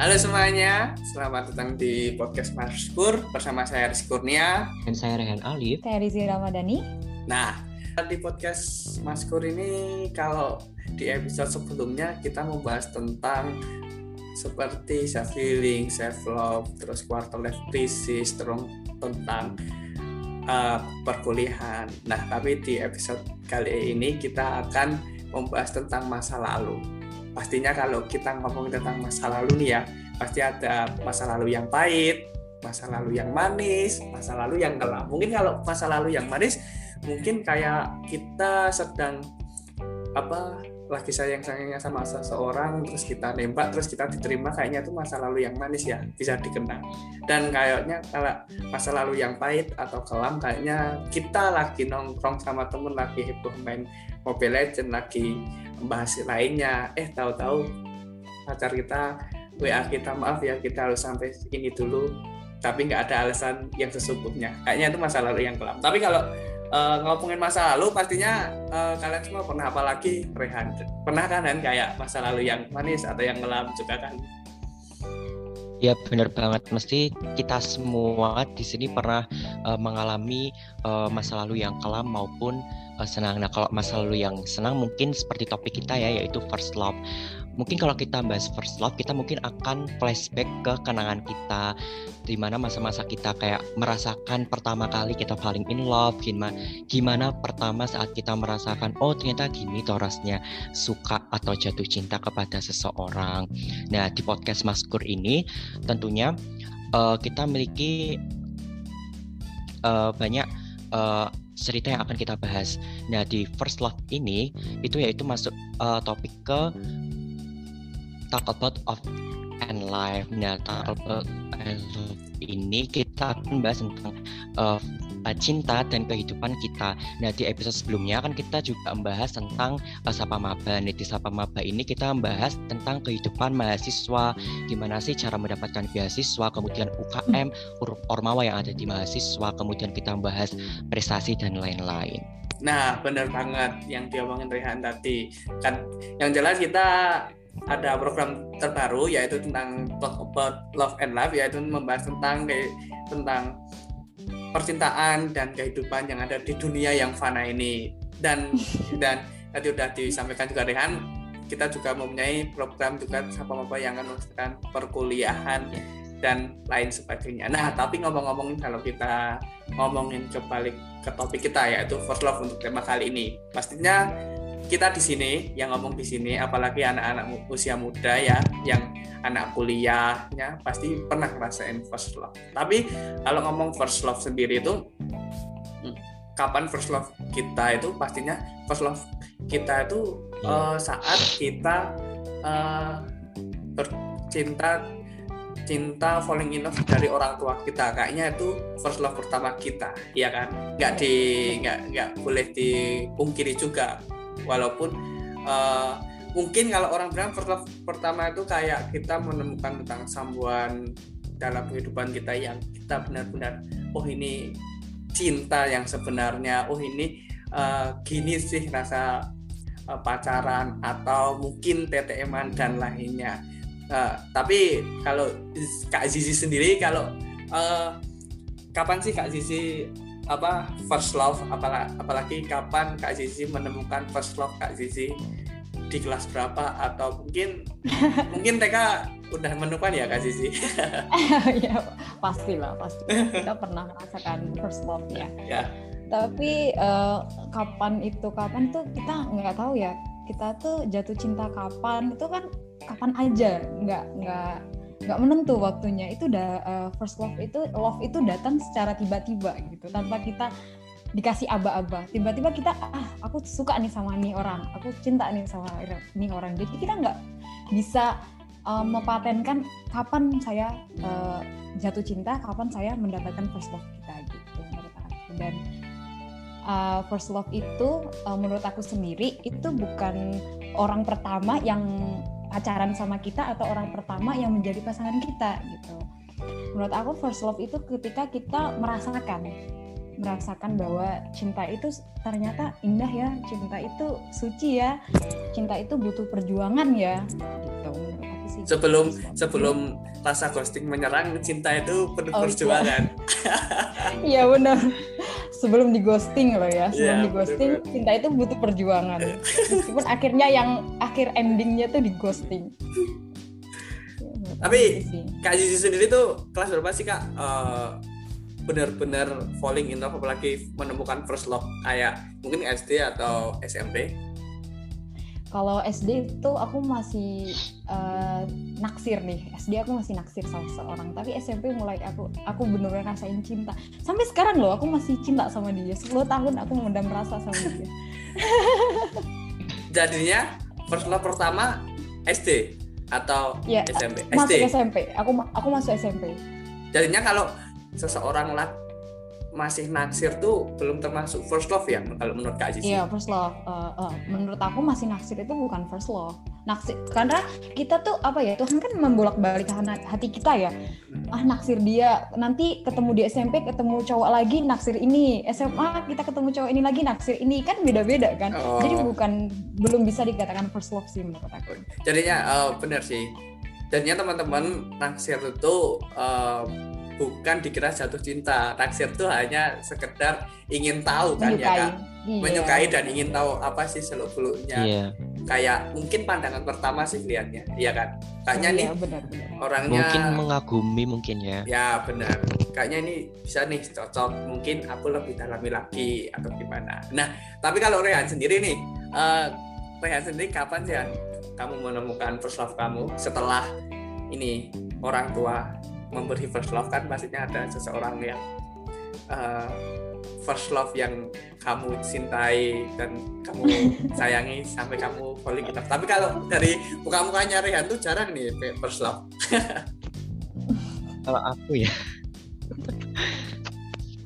Halo semuanya, selamat datang di podcast Maskur bersama saya Rizky Kurnia dan saya Rehan Alif. Saya Rizky Ramadhani. Nah, di podcast Maskur ini kalau di episode sebelumnya kita membahas tentang seperti self healing, self love, terus quarter life crisis, terus tentang uh, perkuliahan. Nah, tapi di episode kali ini kita akan membahas tentang masa lalu pastinya kalau kita ngomong tentang masa lalu nih ya pasti ada masa lalu yang pahit masa lalu yang manis masa lalu yang gelap. Mungkin kalau masa lalu yang manis mungkin kayak kita sedang apa lagi sayang sayangnya sama seseorang terus kita nembak terus kita diterima kayaknya itu masa lalu yang manis ya bisa dikenang. Dan kayaknya kalau masa lalu yang pahit atau kelam kayaknya kita lagi nongkrong sama temen lagi heboh main Mobile Legend lagi membahas lainnya. Eh tahu-tahu pacar kita WA kita maaf ya kita harus sampai ini dulu. Tapi nggak ada alasan yang sesungguhnya. Kayaknya itu masa lalu yang kelam. Tapi kalau uh, ngomongin masa lalu pastinya uh, kalian semua pernah apa lagi? Rehan. Pernah kan kan kayak masa lalu yang manis atau yang kelam juga kan? Ya benar banget. Mesti kita semua di sini pernah uh, mengalami uh, masa lalu yang kelam maupun uh, senang. Nah kalau masa lalu yang senang mungkin seperti topik kita ya yaitu first love mungkin kalau kita bahas first love kita mungkin akan flashback ke kenangan kita di mana masa-masa kita kayak merasakan pertama kali kita paling in love gimana gimana pertama saat kita merasakan oh ternyata gini torasnya suka atau jatuh cinta kepada seseorang nah di podcast Maskur ini tentunya uh, kita memiliki uh, banyak uh, cerita yang akan kita bahas. Nah di first love ini itu yaitu masuk uh, topik ke talk about of and life. Nah, talk about and love ini kita akan bahas tentang uh, cinta dan kehidupan kita. Nah, di episode sebelumnya kan kita juga membahas tentang uh, Sapa Maba. Nih, di Sapa Maba ini kita membahas tentang kehidupan mahasiswa, gimana sih cara mendapatkan beasiswa, kemudian UKM, Ormawa yang ada di mahasiswa, kemudian kita membahas prestasi dan lain-lain. Nah, benar banget yang diomongin Rehan tadi. Kan yang jelas kita ada program terbaru yaitu tentang talk about love and life yaitu membahas tentang tentang percintaan dan kehidupan yang ada di dunia yang fana ini. Dan dan tadi sudah disampaikan juga Rehan kita juga mempunyai program juga sama apa yang akan melakukan perkuliahan dan lain sebagainya. Nah, tapi ngomong-ngomong kalau kita ngomongin kebalik ke topik kita yaitu first love untuk tema kali ini, pastinya kita di sini yang ngomong di sini apalagi anak-anak usia muda ya yang anak kuliahnya pasti pernah ngerasain first love. Tapi kalau ngomong first love sendiri itu hmm, kapan first love kita itu pastinya first love kita itu uh, saat kita uh, bercinta cinta falling in love dari orang tua kita. Kayaknya itu first love pertama kita ya kan? Nggak di nggak nggak boleh dipungkiri juga walaupun uh, mungkin kalau orang bilang pertama itu kayak kita menemukan tentang sambuan dalam kehidupan kita yang kita benar-benar oh ini cinta yang sebenarnya oh ini uh, gini sih rasa uh, pacaran atau mungkin TTM-an dan lainnya. Uh, tapi kalau Kak Zizi sendiri kalau uh, kapan sih Kak Zizi apa first love apalagi, apalagi kapan Kak Zizi menemukan first love Kak Zizi di kelas berapa atau mungkin mungkin TK udah menemukan ya Kak Zizi? Ya pasti lah pasti. Kita pernah merasakan first love ya. Ya. Tapi uh, kapan itu kapan tuh kita nggak tahu ya. Kita tuh jatuh cinta kapan itu kan kapan aja. Nggak nggak nggak menentu waktunya. Itu udah uh, first love itu love itu datang secara tiba-tiba gitu tanpa kita dikasih aba-aba. Tiba-tiba kita ah aku suka nih sama nih orang aku cinta nih sama nih orang. Jadi kita nggak bisa uh, mepatenkan kapan saya uh, jatuh cinta kapan saya mendapatkan first love kita gitu menurut aku. Dan uh, first love itu uh, menurut aku sendiri itu bukan orang pertama yang pacaran sama kita atau orang pertama yang menjadi pasangan kita gitu. Menurut aku first love itu ketika kita merasakan merasakan bahwa cinta itu ternyata indah ya, cinta itu suci ya, cinta itu butuh perjuangan ya, gitu sih sebelum sebelum rasa ghosting menyerang cinta itu penuh oh, perjuangan. Iya benar. Sebelum di ghosting loh ya sebelum yeah, di ghosting betul, cinta itu butuh perjuangan. Meskipun akhirnya yang akhir endingnya tuh di ghosting. Tapi kak Zizi sendiri tuh kelas berapa sih kak? Uh, benar-benar falling in love apalagi menemukan first love kayak mungkin SD atau SMP kalau SD itu aku masih uh, naksir nih. SD aku masih naksir sama seseorang tapi SMP mulai aku aku benar-benar rasain cinta. Sampai sekarang loh aku masih cinta sama dia. 10 tahun aku memendam rasa sama dia. Jadinya first love pertama SD atau ya, SMP SD masuk SMP aku aku masuk SMP jadinya kalau seseorang lah masih naksir tuh belum termasuk first love ya kalau menurut Kak Aziz? Iya first love. Uh, uh, menurut aku masih naksir itu bukan first love. Naksir karena kita tuh apa ya Tuhan kan membolak-balik hati kita ya. Hmm. Ah naksir dia nanti ketemu di SMP ketemu cowok lagi naksir ini SMA kita ketemu cowok ini lagi naksir ini kan beda-beda kan. Oh. Jadi bukan belum bisa dikatakan first love sih menurut aku. Jadinya uh, benar sih. Jadinya teman-teman naksir itu uh, bukan dikira jatuh cinta. Taksir tuh hanya sekedar ingin tahu kan ya, menyukai. ya kak iya. menyukai dan ingin tahu apa sih seluk beluknya iya. kayak mungkin pandangan pertama sih lihatnya. Iya kan? Kayaknya iya, nih benar, benar. orangnya mungkin mengagumi mungkin ya. Ya benar. Kayaknya ini bisa nih cocok. Mungkin aku lebih dalami lagi atau gimana. Nah tapi kalau Rehan sendiri nih uh, Rehan sendiri kapan sih kamu menemukan first love kamu setelah ini orang tua memberi first love kan pastinya ada seseorang yang uh, first love yang kamu cintai dan kamu sayangi sampai kamu falling in love. Tapi kalau dari muka-mukanya Rehan tuh jarang nih first love. kalau aku ya.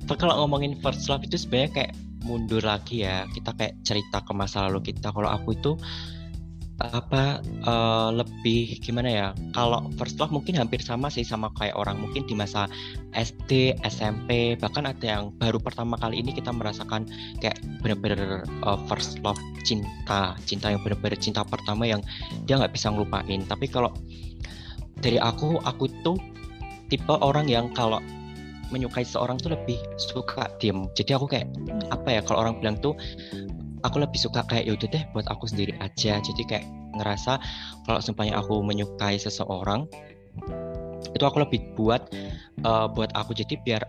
kalau ngomongin first love itu sebenarnya kayak mundur lagi ya. Kita kayak cerita ke masa lalu kita. Kalau aku itu apa uh, lebih gimana ya kalau first love mungkin hampir sama sih sama kayak orang mungkin di masa SD SMP bahkan ada yang baru pertama kali ini kita merasakan kayak bener-bener uh, first love cinta cinta yang bener-bener cinta pertama yang dia nggak bisa ngelupain. Tapi kalau dari aku aku tuh tipe orang yang kalau menyukai seorang tuh lebih suka diem. Jadi aku kayak apa ya kalau orang bilang tuh aku lebih suka kayak yaudah deh buat aku sendiri aja. Jadi kayak ngerasa kalau sempatnya aku menyukai seseorang itu aku lebih buat uh, buat aku. Jadi biar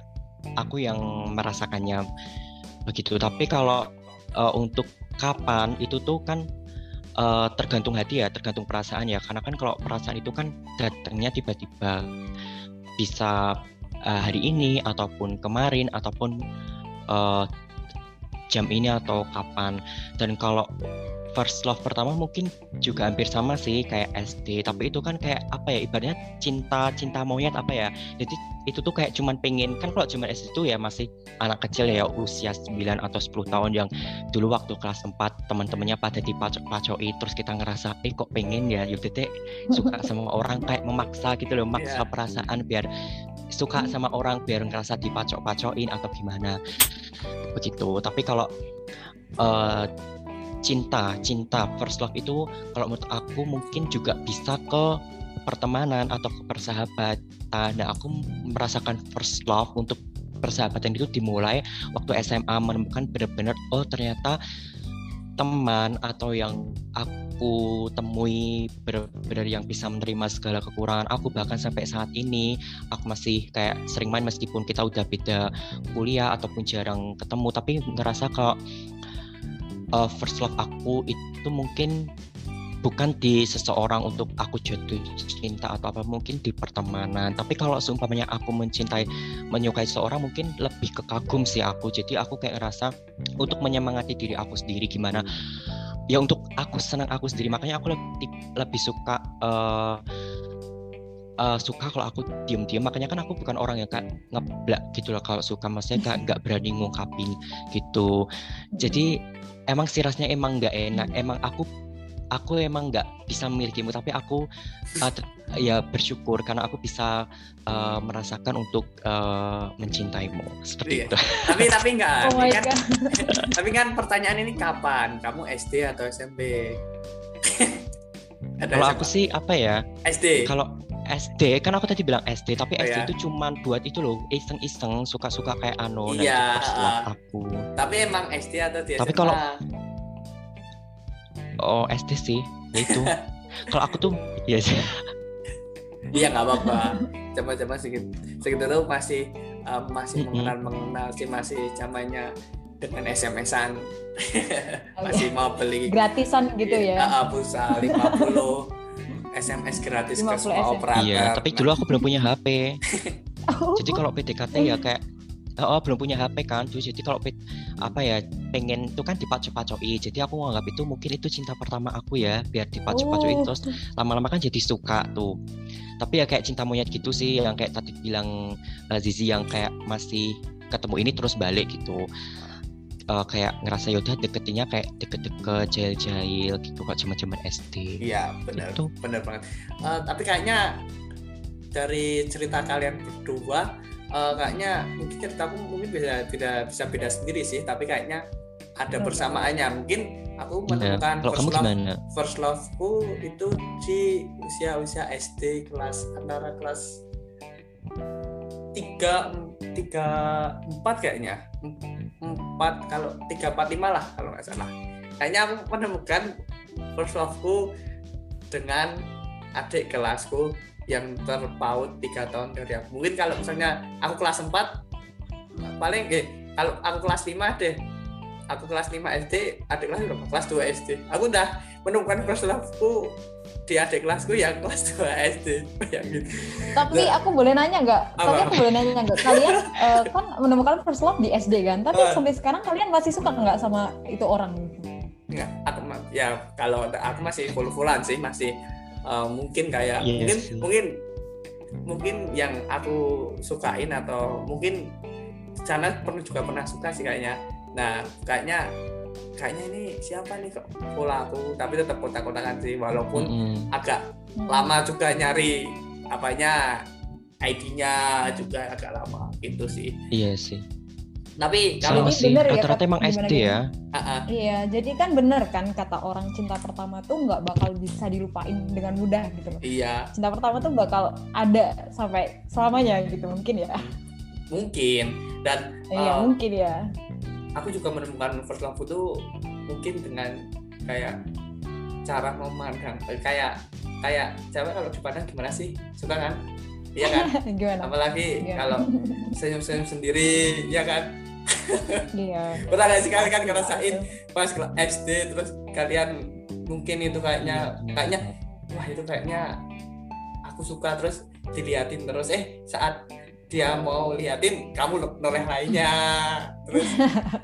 aku yang merasakannya begitu. Tapi kalau uh, untuk kapan itu tuh kan uh, tergantung hati ya tergantung perasaan ya. Karena kan kalau perasaan itu kan datangnya tiba-tiba bisa uh, hari ini ataupun kemarin ataupun uh, jam ini atau kapan. Dan kalau first love pertama mungkin juga hampir sama sih kayak SD tapi itu kan kayak apa ya ibaratnya cinta cinta monyet apa ya. Jadi itu tuh kayak cuman pengen kan kalau cuman SD itu ya masih anak kecil ya usia 9 atau 10 tahun yang dulu waktu kelas 4 teman-temannya pada dipacok-pacoi terus kita ngerasa eh kok pengen ya? Yuk tete suka sama orang kayak memaksa gitu loh maksa yeah. perasaan biar suka sama orang biar ngerasa dipacok-pacoin atau gimana. Begitu. Tapi kalau uh, cinta cinta first love itu kalau menurut aku mungkin juga bisa ke pertemanan atau ke persahabatan. Nah aku merasakan first love untuk persahabatan itu dimulai waktu SMA menemukan benar-benar oh ternyata teman atau yang aku temui benar-benar yang bisa menerima segala kekurangan aku bahkan sampai saat ini aku masih kayak sering main meskipun kita udah beda kuliah ataupun jarang ketemu. Tapi ngerasa kalau uh, first love aku itu mungkin bukan di seseorang untuk aku jatuh cinta atau apa mungkin di pertemanan. Tapi kalau seumpamanya aku mencintai menyukai seseorang mungkin lebih kekagum sih aku. Jadi aku kayak ngerasa untuk menyemangati diri aku sendiri gimana ya untuk aku senang aku sendiri. Makanya aku lebih lebih suka uh, uh, suka kalau aku diem-diem. Makanya kan aku bukan orang yang kayak ngeblak gitu loh kalau suka. Maksudnya gak, nggak berani ngungkapin gitu. Jadi emang sih rasanya emang nggak enak. Emang aku aku emang nggak bisa memilikimu tapi aku uh, ya bersyukur karena aku bisa uh, merasakan untuk uh, mencintaimu seperti iya. itu. Tapi tapi enggak. Oh kan, tapi kan pertanyaan ini kapan? Kamu SD atau SMP? kalau aku sih apa ya SD kalau SD kan aku tadi bilang SD tapi oh, SD ya? itu cuman buat itu loh iseng-iseng suka-suka kayak anu iya uh, aku tapi emang SD atau di tapi kalau oh SD sih ya itu. Kalau aku tuh ya sih. Iya nggak apa-apa. Coba-coba sedikit sedikit itu masih uh, masih mm -hmm. mengenal mengenal sih masih zamannya dengan SMS-an oh, masih iya. mau beli gratisan gitu ya? Uh, pulsa 50 SMS gratis ke semua operator. Iya tapi dulu aku belum punya HP oh. jadi kalau PDKT ya kayak oh, belum punya HP kan tuh jadi kalau apa ya pengen itu kan dipacok-pacoki jadi aku nganggap itu mungkin itu cinta pertama aku ya biar dipacok-pacoki oh. terus lama-lama kan jadi suka tuh. Tapi ya kayak cinta monyet gitu sih yang kayak tadi bilang uh, Zizi yang kayak masih ketemu ini terus balik gitu. Uh, kayak ngerasa yaudah deketinnya kayak deket-deket jail-jail gitu kok cuma-cuma SD iya benar gitu. benar banget. Uh, tapi kayaknya dari cerita kalian berdua uh, kayaknya mungkin ceritaku mungkin bisa tidak bisa beda sendiri sih tapi kayaknya ada persamaannya mungkin aku iya, menemukan ya, first love gimana? first loveku itu di usia usia SD kelas antara kelas tiga tiga empat kayaknya. Empat kalau tiga empat lima lah kalau nggak salah. Kayaknya aku menemukan first loveku dengan adik kelasku yang terpaut tiga tahun dari aku. Mungkin kalau misalnya aku kelas 4 paling eh, kalau aku kelas 5 deh. Aku kelas 5 SD adik kelas berapa? Kelas 2 SD aku udah menemukan first love-ku di adik kelasku yang kelas 2 SD gitu. tapi nah, aku boleh nanya nggak? Tapi aku boleh nanya nggak? Kalian uh, kan menemukan first love di SD kan? Tapi uh, sampai sekarang kalian masih suka nggak sama itu orang? Enggak, aku ya kalau aku masih full-fullan sih masih uh, mungkin kayak yes. mungkin mungkin mungkin yang aku sukain atau mungkin sana pernah juga pernah suka sih kayaknya nah kayaknya kayaknya ini siapa nih kok pola aku tapi tetap kotak-kotakan sih walaupun mm -hmm. agak lama juga nyari apanya ID-nya juga agak lama gitu sih iya sih tapi kalau ini bener ya rata-rata emang SD ya. iya jadi kan bener kan kata orang cinta pertama tuh nggak bakal bisa dilupain dengan mudah gitu. Loh iya. Cinta pertama tuh bakal ada sampai selamanya gitu mungkin ya. Mungkin. Dan iya uh, mungkin ya. aku juga menemukan first love itu mungkin dengan kayak cara memandang kayak kayak cewek kalau dipandang gimana sih? Suka kan Iya kan? Gimana? Apalagi Gimana? kalau senyum-senyum sendiri, ya kan? iya. Pernah gak sih kalian kan ngerasain pas SD terus kalian mungkin itu kayaknya kayaknya wah itu kayaknya aku suka terus diliatin terus. Eh saat dia mau liatin kamu noleh lainnya. Terus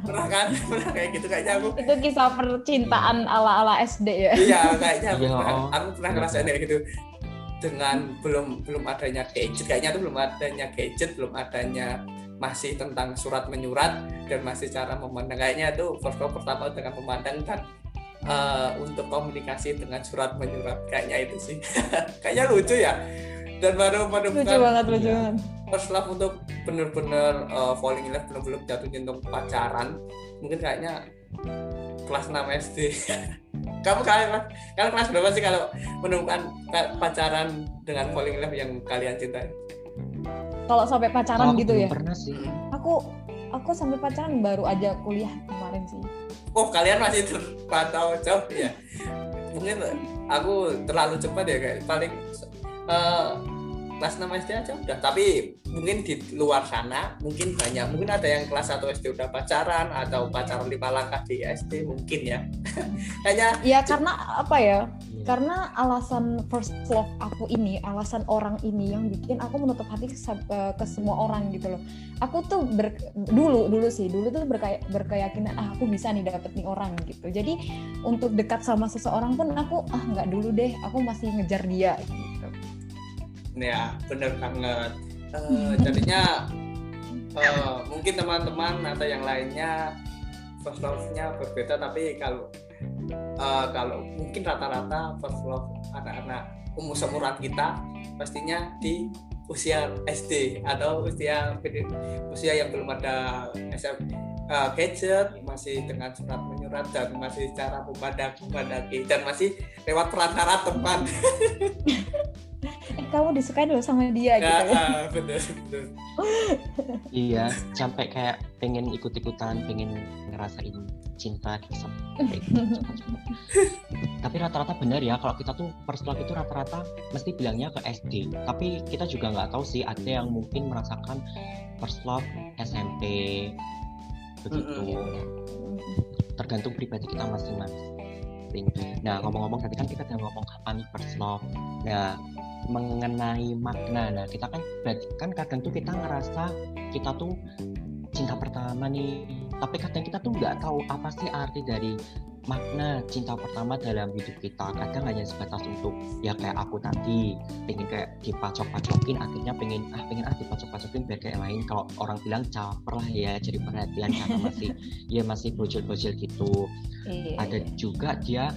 pernah kan? Pernah kayak gitu kayaknya aku. Itu kisah percintaan ala ala SD ya? Iya kayaknya aku, ya, pernah, aku pernah ngerasain kayak gitu dengan belum belum adanya gadget. Kayaknya tuh belum adanya gadget belum adanya masih tentang surat menyurat dan masih cara memandang. Kayaknya itu first love pertama dengan memandang dan uh, untuk komunikasi dengan surat menyurat kayaknya itu sih. Kayaknya lucu ya. Dan baru menemukan lucu banget lucu ya, banget. First love untuk benar-benar uh, falling in love belum-belum jatuh cinta pacaran. Mungkin kayaknya kelas 6 SD kamu kalian kalian kelas berapa sih kalau menemukan pacaran dengan falling in love yang kalian cintai? Kalau sampai pacaran oh, gitu ya? pernah sih. Aku aku sampai pacaran baru aja kuliah kemarin sih. Oh kalian masih terpantau jauh ya mungkin aku terlalu cepat ya kayak paling uh, kelas 6 SD aja udah. Tapi mungkin di luar sana mungkin banyak. Mungkin ada yang kelas 1 SD udah pacaran atau pacaran lima langkah di SD mungkin ya. Kayaknya ya karena apa ya? Hmm. karena alasan first love aku ini alasan orang ini yang bikin aku menutup hati ke, ke semua orang gitu loh. Aku tuh ber, dulu dulu sih dulu tuh berkaya, berkeyakinan ah aku bisa nih dapet nih orang gitu. Jadi untuk dekat sama seseorang pun aku ah nggak dulu deh aku masih ngejar dia gitu ya bener banget. Uh, jadinya uh, mungkin teman-teman atau yang lainnya first love-nya berbeda tapi kalau uh, kalau mungkin rata-rata first love anak-anak umur seumuran kita pastinya di usia SD atau usia usia yang belum ada SM, uh, gadget masih dengan surat menyurat dan masih cara memandang memandang dan masih lewat perantara teman kamu disukai dulu sama dia gitu. Ya ah, betul betul. Iya sampai kayak pengen ikut-ikutan pengen ngerasain cinta sama tapi rata-rata benar ya kalau kita tuh first love itu rata-rata mesti bilangnya ke SD tapi kita juga nggak tahu sih ada yang mungkin merasakan first love SMP begitu. Tergantung pribadi kita masing-masing. Nah ngomong-ngomong tadi kan kita udah ngomong kapan first love. Nah mengenai makna. Nah kita kan kan kadang tuh kita ngerasa kita tuh cinta pertama nih. Tapi kadang kita tuh nggak tahu apa sih arti dari makna cinta pertama dalam hidup kita. Kadang hanya sebatas untuk ya kayak aku tadi pengen kayak dipacok-pacokin akhirnya pengen ah pengen ah dipacok-pacokin biar kayak lain. Kalau orang bilang caper lah ya jadi perhatian karena masih ya masih bocil-bocil gitu. Iya, ada iya. juga dia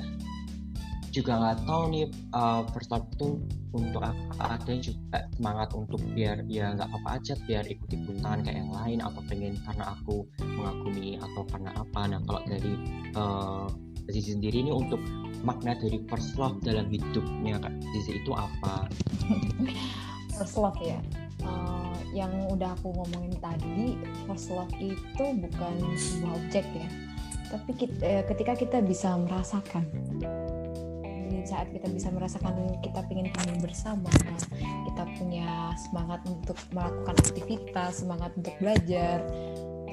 juga nggak tahu nih uh, first itu untuk apa ada juga semangat untuk biar ya nggak apa-apa aja biar ikut ikutan kayak yang lain atau pengen karena aku mengagumi atau karena apa. Nah kalau dari uh, Zizi sendiri ini untuk makna dari first love dalam hidupnya kak Zizi itu apa? First love ya? Uh, yang udah aku ngomongin tadi first love itu bukan sebuah objek ya. Tapi kita, ketika kita bisa merasakan saat kita bisa merasakan kita ingin kami bersama kita punya semangat untuk melakukan aktivitas semangat untuk belajar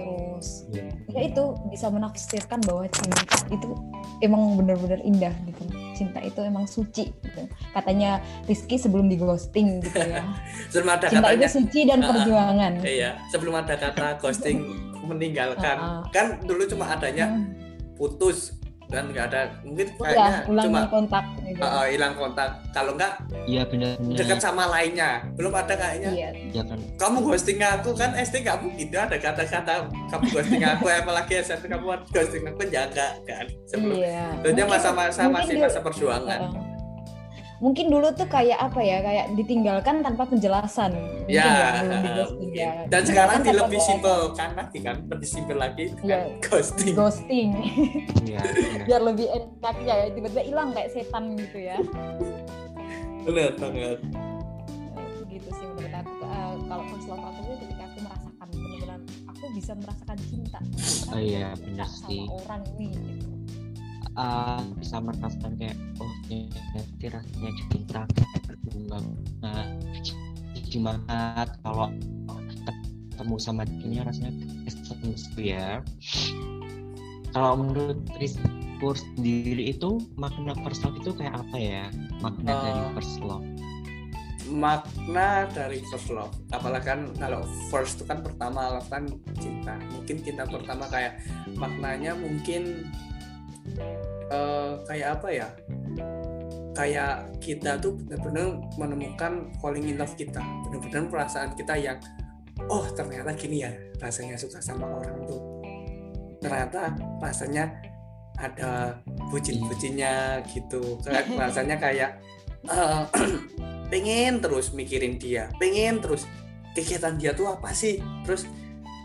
terus yeah. ya itu bisa menafsirkan bahwa cinta itu emang benar-benar indah gitu cinta itu emang suci gitu. katanya Rizky sebelum di ghosting gitu ya sebelum ada cinta katanya, itu suci dan uh, perjuangan iya sebelum ada kata ghosting meninggalkan uh, uh. kan dulu cuma adanya hmm. putus dan nggak ada mungkin kayaknya ulang cuma kontak gitu. uh, hilang kontak. Kalau nggak iya benar dekat sama lainnya. Belum ada kayaknya. Iya. ya kan. Kamu ghosting aku kan SD nggak mungkin ada kata-kata kamu ghosting aku apalagi SMP kamu ghosting aku jaga kan? Sebelum iya. masa-masa masih masa perjuangan. Uh, mungkin dulu tuh kayak apa ya kayak ditinggalkan tanpa penjelasan. Ya, ya, ya. dan sekarang di lebih simpel kan lagi kan lebih simpel lagi ya, ghosting. Ghosting. Ya, ya. biar lebih enak ya tiba-tiba hilang kayak setan gitu ya. Benar banget. Gitu sih menurut aku. Uh, kalau love aku tuh ketika aku merasakan benar-benar aku bisa merasakan cinta oh iya benar sih. orang ini gitu uh, bisa merasakan kayak oh nanti rasanya cinta. Berbunga nah, gimana kalau ketemu sama ini rasanya esensi ya. Kalau menurut Rizkur sendiri itu makna first love itu kayak apa ya? Makna uh, dari first love? makna dari first love. Apalagi kan kalau first itu kan pertama love kan cinta. Mungkin cinta pertama kayak maknanya mungkin uh, kayak apa ya? Kayak kita tuh benar-benar menemukan falling in love kita. Benar-benar perasaan kita yang oh ternyata gini ya rasanya suka sama orang tuh. Ternyata rasanya ada bucin-bucinnya gitu. Rasanya kayak uh, pengen terus mikirin dia pengen terus kegiatan dia tuh apa sih? Terus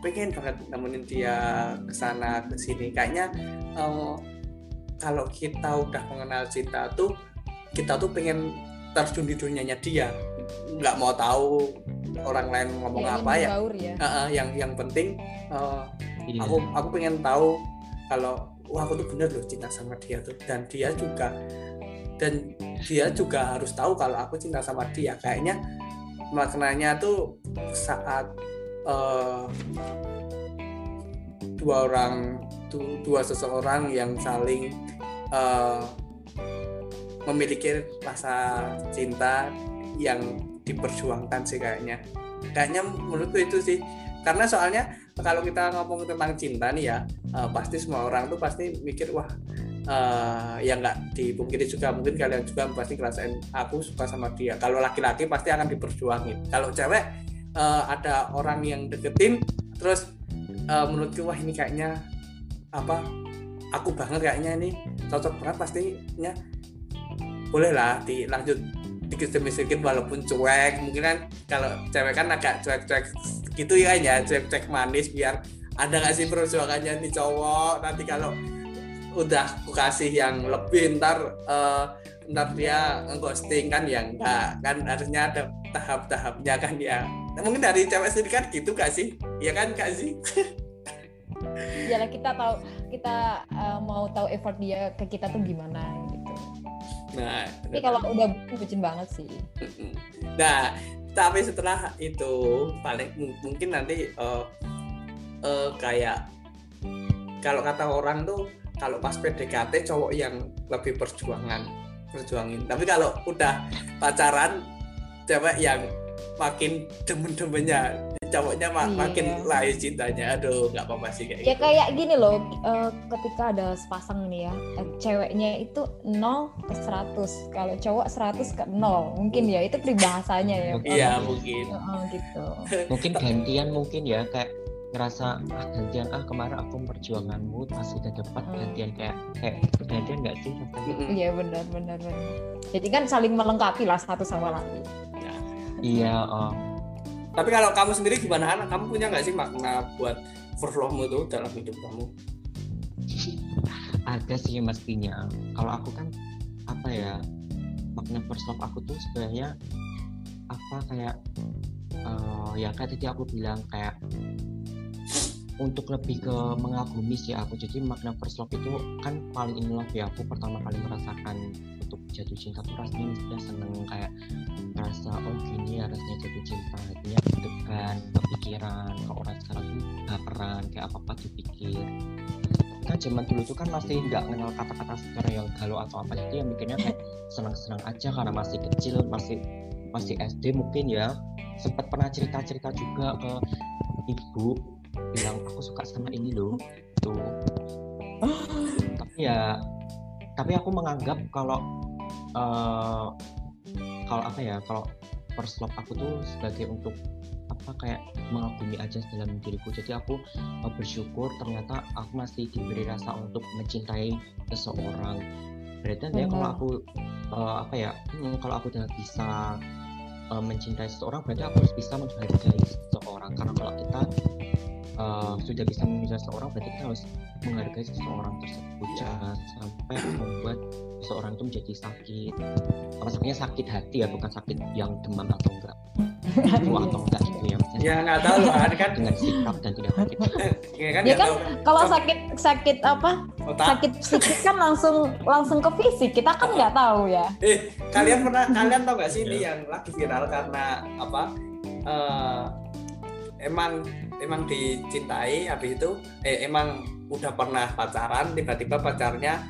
pengen banget nemenin dia ke sana ke sini. Kayaknya uh, kalau kita udah mengenal cinta tuh kita tuh pengen terjun di dunianya dia nggak mau tahu orang lain ngomong ya, apa ya, ya. Uh, uh, yang yang penting uh, iya. aku aku pengen tahu kalau wah aku tuh bener loh cinta sama dia tuh dan dia juga dan dia juga harus tahu kalau aku cinta sama dia kayaknya maknanya tuh saat uh, dua orang dua seseorang yang saling uh, memiliki rasa cinta yang diperjuangkan sih kayaknya. Kayaknya menurutku itu sih. Karena soalnya kalau kita ngomong tentang cinta nih ya uh, pasti semua orang tuh pasti mikir wah uh, ya nggak dipungkiri juga. Mungkin kalian juga pasti ngerasain aku suka sama dia. Kalau laki-laki pasti akan diperjuangin. Kalau cewek uh, ada orang yang deketin terus uh, menurutku wah ini kayaknya apa aku banget kayaknya ini cocok banget pastinya boleh lah dilanjut dikit demi sedikit walaupun cuek. Mungkin kan kalau cewek kan agak cuek-cuek gitu ya ya cuek-cuek manis biar ada nggak sih perjuangannya nih cowok? Nanti kalau udah aku kasih yang lebih ntar uh, ntar dia ghosting kan ya enggak kan harusnya ada tahap-tahapnya kan ya. Mungkin dari cewek sendiri kan gitu gak sih? Ya kan kak sih ya kita tahu kita uh, mau tahu effort dia ke kita tuh gimana gitu. Nah tapi kalau udah bucin banget sih. Nah tapi setelah itu paling mungkin nanti uh, uh, kayak kalau kata orang tuh kalau pas PDKT cowok yang lebih perjuangan perjuangin. Tapi kalau udah pacaran cewek yang makin demen-demennya cowoknya mak iya. makin lahir cintanya. Aduh nggak apa-apa sih kayak ya gitu. kayak gini loh uh, ketika ada sepasang nih ya uh, ceweknya itu 0 ke 100 kalau cowok 100 ke 0 mungkin ya itu peribahasanya ya. Iya mungkin. Uh, gitu. Mungkin gantian mungkin ya kayak ngerasa ah gantian ah kemarin aku perjuanganmu pas udah dapat hmm. gantian kayak kayak gantian nggak sih? Iya benar benar benar. Jadi kan saling melengkapi lah satu sama lain. Ya. iya oh tapi kalau kamu sendiri gimana anak? Kamu punya nggak sih makna buat love itu dalam hidup kamu? Ada sih mestinya. Kalau aku kan apa ya makna first love aku tuh sebenarnya apa kayak uh, ya kayak tadi aku bilang kayak untuk lebih ke mengagumi sih aku jadi makna first love itu kan paling in love ya aku pertama kali merasakan jatuh cinta tuh rasanya sudah seneng kayak merasa oh gini ya rasanya jatuh cinta. Hatinya degan kepikiran ke orang sekarang tuh baperan kayak apa apa dipikir. Kan zaman dulu tuh kan masih nggak kenal kata-kata secara yang galau atau apa jadi yang mikirnya kayak senang-senang aja karena masih kecil masih masih SD mungkin ya. Sempat pernah cerita-cerita juga ke ibu bilang aku suka sama ini loh tuh tapi ya tapi aku menganggap kalau uh, kalau apa ya kalau first love aku tuh sebagai untuk apa kayak mengagumi aja dalam diriku. Jadi aku uh, bersyukur ternyata aku masih diberi rasa untuk mencintai seseorang. Berarti ya kalau aku uh, apa ya hmm, kalau aku udah bisa uh, mencintai seseorang berarti aku harus bisa menghargai seseorang. Karena kalau kita uh, sudah bisa mencintai seseorang berarti kita harus menghargai seseorang tersebut. Jangan sampai seseorang itu menjadi sakit. Apa sakitnya sakit hati ya bukan sakit yang demam atau enggak. Itu atau enggak itu ya ya nggak tahu loh kan dengan sikap dan tidak sakit ya kan, ya kan kalau sakit sakit apa? Otak. sakit psikis kan langsung langsung ke fisik kita kan nggak tahu ya. Eh kalian pernah kalian tahu nggak sih ini iya. yang lagi viral karena apa uh, emang emang dicintai habis itu eh emang udah pernah pacaran tiba-tiba pacarnya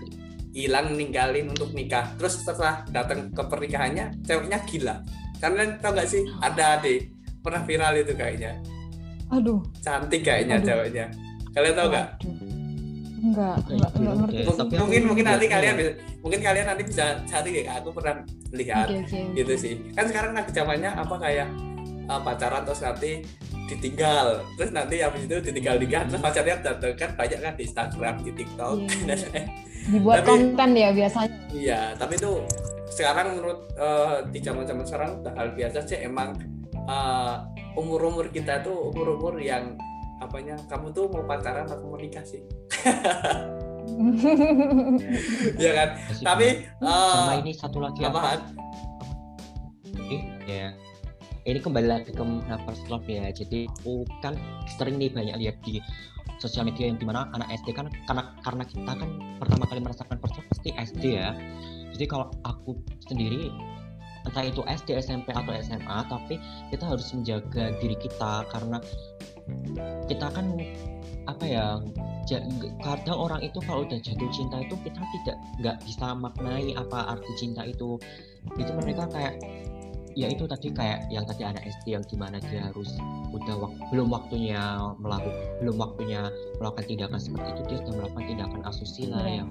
hilang ninggalin untuk nikah. Terus setelah datang ke pernikahannya ceweknya gila. Kalian tau gak sih ada deh pernah viral itu kayaknya. Aduh. Cantik kayaknya aduh. ceweknya. Kalian tau gak enggak enggak, enggak ngerti. Mungkin mungkin, mungkin nanti kalian bisa mungkin kalian nanti bisa cari ya aku pernah lihat okay, okay. gitu sih. Kan sekarang lagi zamannya apa kayak uh, pacaran terus nanti ditinggal. Terus nanti habis itu ditinggal nikah terus pacarnya datang kan banyak kan di Instagram di TikTok. Yeah. dibuat tapi, konten ya biasanya. Iya tapi itu sekarang menurut uh, di zaman zaman sekarang hal biasa sih emang uh, eh, umur umur kita tuh umur umur yang apanya kamu tuh mau pacaran atau mau nikah sih? Ya kan? Tapi uh, sama ini satu lagi apa? eh, ya. Ini kembali lagi ke first love ya. Jadi aku kan sering nih banyak lihat di sosial media yang di mana anak SD kan karena karena kita kan pertama kali merasakan love pasti SD ya. Jadi kalau aku sendiri entah itu SD SMP atau SMA tapi kita harus menjaga diri kita karena kita kan apa ya kadang orang itu kalau udah jatuh cinta itu kita tidak nggak bisa maknai apa arti cinta itu. Itu mereka kayak ya itu tadi kayak yang tadi anak SD yang gimana dia harus udah wak belum waktunya melakukan belum waktunya melakukan tindakan seperti itu dia sudah melakukan tindakan asusila yeah. yang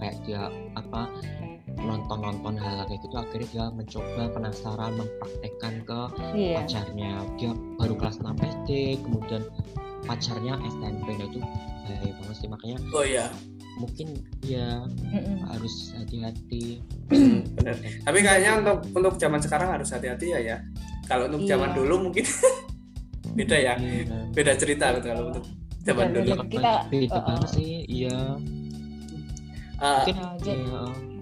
kayak dia apa nonton nonton hal, kayak gitu akhirnya dia mencoba penasaran mempraktekkan ke yeah. pacarnya. Dia baru kelas 6 SD kemudian pacarnya SMP nah itu bahaya banget sih makanya oh iya mungkin ya Mm-mm. harus hati-hati. Benar tapi kayaknya untuk untuk zaman sekarang harus hati-hati ya ya. Kalau untuk iya. zaman dulu mungkin beda ya. Iya. beda cerita kalau untuk zaman dulu. ya, kita beda uh, banget sih iya. Uh, mungkin ya,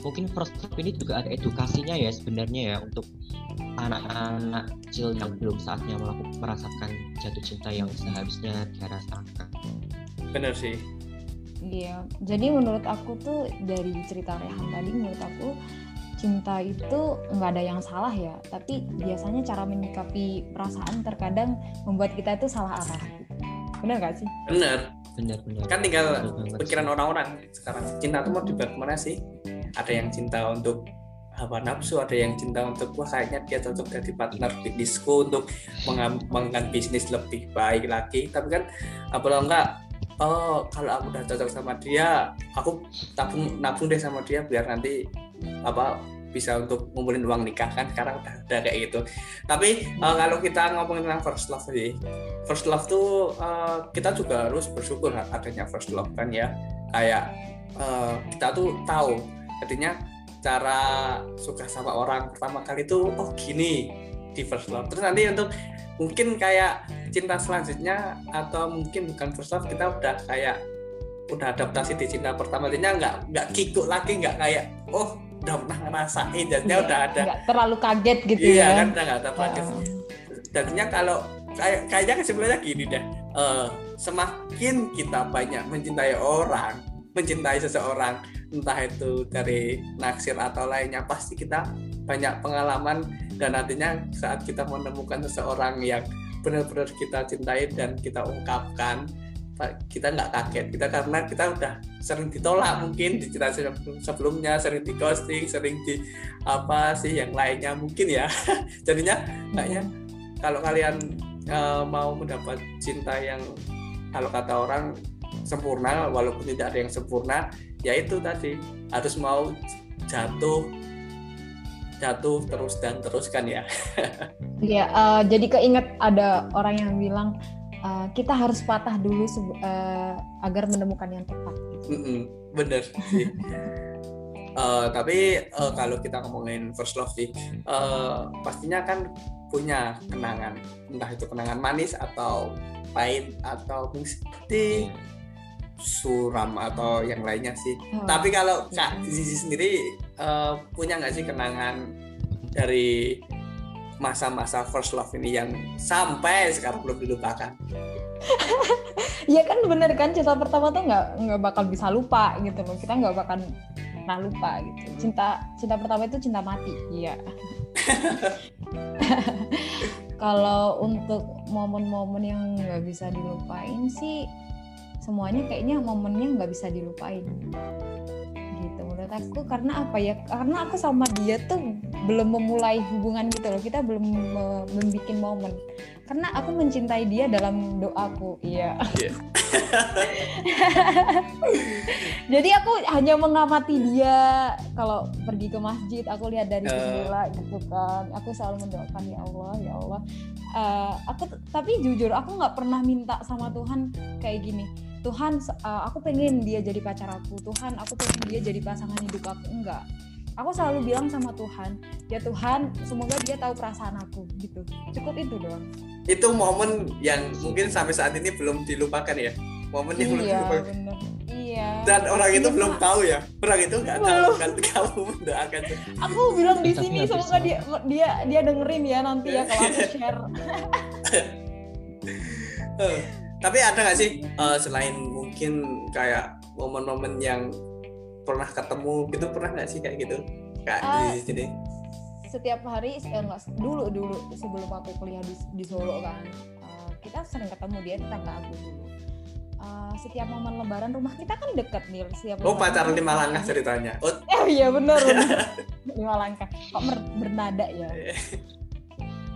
mungkin first love ini juga ada edukasinya ya sebenarnya ya untuk anak-anak kecil yang belum saatnya melakukan merasakan jatuh cinta yang seharusnya dirasakan benar sih Iya, jadi menurut aku tuh dari cerita Rehan tadi menurut aku cinta itu nggak ada yang salah ya, tapi biasanya cara menyikapi perasaan terkadang membuat kita itu salah arah. Benar gak sih? Benar. Benar, benar. Kan tinggal pikiran orang-orang sekarang. Cinta itu mau dibuat ke mana sih? Ada yang cinta untuk hawa nafsu, ada yang cinta untuk wah kayaknya dia cocok jadi partner bisnisku untuk mengembangkan bisnis lebih baik lagi. Tapi kan apa enggak oh kalau aku udah cocok sama dia aku tabung nabung deh sama dia biar nanti apa bisa untuk ngumpulin uang nikah kan sekarang udah, udah kayak gitu. Tapi uh, kalau kita ngomongin tentang first love sih first love tuh uh, kita juga harus bersyukur adanya first love kan ya. Kayak uh, kita tuh tahu artinya cara suka sama orang pertama kali tuh oh gini di first love. Terus nanti untuk mungkin kayak cinta selanjutnya atau mungkin bukan first love kita udah kayak udah adaptasi di cinta pertama. Jadinya nggak nggak kikuk lagi nggak kayak oh udah pernah ngerasain. Jadinya udah ada nggak terlalu kaget gitu iya, ya. kan udah nggak ada kaget. Uh. jadinya kalau kayak kayaknya kesimpulannya gini deh. Uh, semakin kita banyak mencintai orang mencintai seseorang entah itu dari naksir atau lainnya pasti kita banyak pengalaman dan nantinya saat kita menemukan seseorang yang benar-benar kita cintai dan kita ungkapkan kita nggak kaget. Kita karena kita udah sering ditolak mungkin di cerita sebelumnya sering di ghosting sering di apa sih yang lainnya mungkin ya. Jadinya kayaknya kalau kalian uh, mau mendapat cinta yang kalau kata orang sempurna walaupun tidak ada yang sempurna ya itu tadi harus mau jatuh jatuh terus dan terus kan ya. Iya, uh, jadi keinget ada orang yang bilang uh, kita harus patah dulu uh, agar menemukan yang tepat. Mm -mm, bener sih. uh, tapi uh, kalau kita ngomongin first love sih, uh, pastinya kan punya kenangan, entah itu kenangan manis atau pahit atau mesti suram atau yang lainnya sih. Hmm. Tapi kalau Kak Zizi sendiri uh, punya nggak sih kenangan dari masa-masa first love ini yang sampai sekarang belum dilupakan? Iya kan bener kan cinta pertama tuh nggak nggak bakal bisa lupa gitu loh. Kita nggak bakal pernah lupa gitu. Cinta cinta pertama itu cinta mati iya. Kalau untuk momen-momen yang nggak bisa dilupain sih semuanya kayaknya momennya nggak bisa dilupain gitu menurut aku. Karena apa ya? Karena aku sama dia tuh belum memulai hubungan gitu loh. Kita belum membuat momen. Karena aku mencintai dia dalam doaku. Iya. Yeah. jadi aku hanya mengamati dia. Kalau pergi ke masjid aku lihat dari uh. jendela gitu kan. Aku selalu mendoakan ya Allah ya Allah. Uh, aku tapi jujur aku nggak pernah minta sama Tuhan kayak gini Tuhan uh, aku pengen dia jadi pacar aku. Tuhan aku pengen dia jadi pasangan hidup aku. Enggak. Aku selalu bilang sama Tuhan ya Tuhan semoga dia tahu perasaan aku gitu. Cukup itu doang. Itu momen yang mungkin sampai saat ini belum dilupakan ya. Momen yang belum iya, dilupakan. bener. iya. Dan orang itu iya, belum tahu ya. Orang itu nggak tahu kan kamu mendoakan. Aku bilang di sini semoga dia dia dia dengerin ya nanti ya kalau aku share. Eh, tapi ada nggak sih uh, selain mungkin kayak momen-momen yang pernah ketemu gitu pernah nggak sih kayak gitu? Kak uh, di sini? setiap hari eh, enggak dulu dulu sebelum aku kuliah di, di Solo kan uh, kita sering ketemu dia tetangga aku dulu. Uh, setiap momen lebaran rumah kita kan deket nih setiap oh pacaran lima langkah ceritanya? Oh, oh iya benar lima langkah. Kok bernada ya? Iya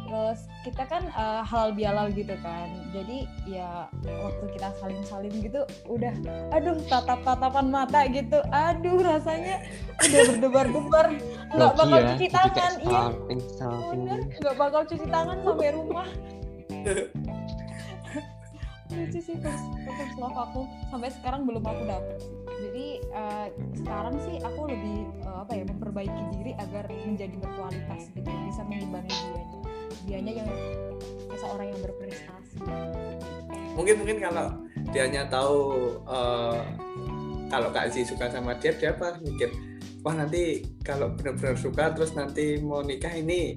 terus kita kan uh, halal bihalal gitu kan. Jadi ya waktu kita saling saling gitu udah aduh tatap tatapan mata gitu. Aduh rasanya udah berdebar-debar. Nggak bakal ya, cuci tangan. Iya. bener nggak bakal cuci tangan sampai rumah. Lucu sih terus terus love aku sampai sekarang belum aku dapet jadi uh, sekarang sih aku lebih uh, apa ya memperbaiki diri agar menjadi berkualitas gitu bisa mengimbangi dia dianya yang seseorang yang berprestasi. Mungkin mungkin kalau dianya tahu uh, kalau Kak Zi suka sama dia dia apa? Mikir wah nanti kalau benar-benar suka terus nanti mau nikah ini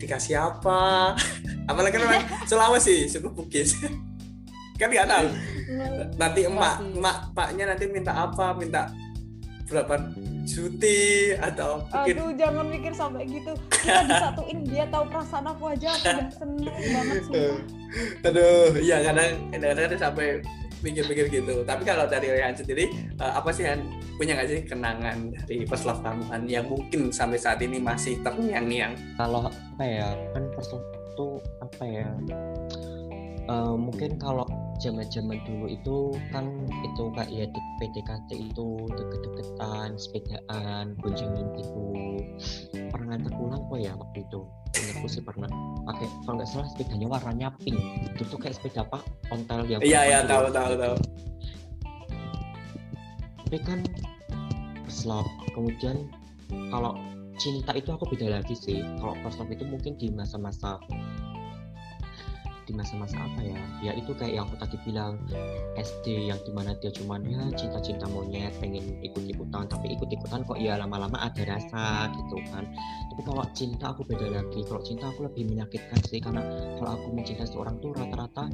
dikasih apa? Apalagi kan Sulawesi suku Bugis. Kan nggak tahu. Nanti emak emak paknya nanti minta apa? Minta berapa cuti atau mungkin... aduh jangan mikir sampai gitu. Kita disatuin dia tahu perasaan aku aja aku udah seneng banget sih aduh iya kadang kadang sampai mikir-mikir gitu. Tapi kalau dari Rehan sendiri uh, apa sih Han punya nggak sih kenangan dari first love kamu Han yang mungkin sampai saat ini masih terngiang-ngiang? Kalau apa ya kan first love itu apa ya? Uh, mungkin kalau zaman-zaman dulu itu kan itu kayak ya di PDKT itu deket-deketan sepedaan kunjungin itu pernah ngantar pulang kok ya waktu itu? Aku sih pernah. Pakai kalau nggak salah sepedanya warnanya pink. Itu tuh kayak sepeda apa ontel yang iya iya tahu tahu tahu. Tapi kan love kemudian kalau cinta itu aku beda lagi sih. Kalau first love itu mungkin di masa-masa di masa-masa apa ya? Ya itu kayak yang aku tadi bilang SD yang di mana dia cuman ya cinta-cinta monyet pengen ikut-ikutan tapi ikut-ikutan kok ya lama-lama ada rasa gitu kan. Tapi kalau cinta aku beda lagi. Kalau cinta aku lebih menyakitkan sih karena kalau aku mencintai seorang tuh rata-rata